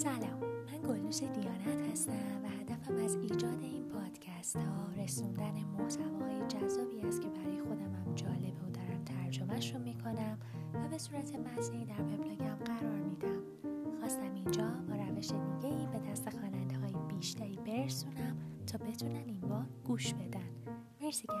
سلام. من گلنوش دیانت هستم و هدفم از ایجاد این پادکست ها رسوندن محتواهای جذابی است که برای خودم هم جالبه و دارم ترجمهش رو می‌کنم و به صورت متنی در وبلاگم قرار میدم. خواستم اینجا با روش دیگه ای به دست خواننده های بیشتری برسونم تا بتونن این بار گوش بدن. مرسی که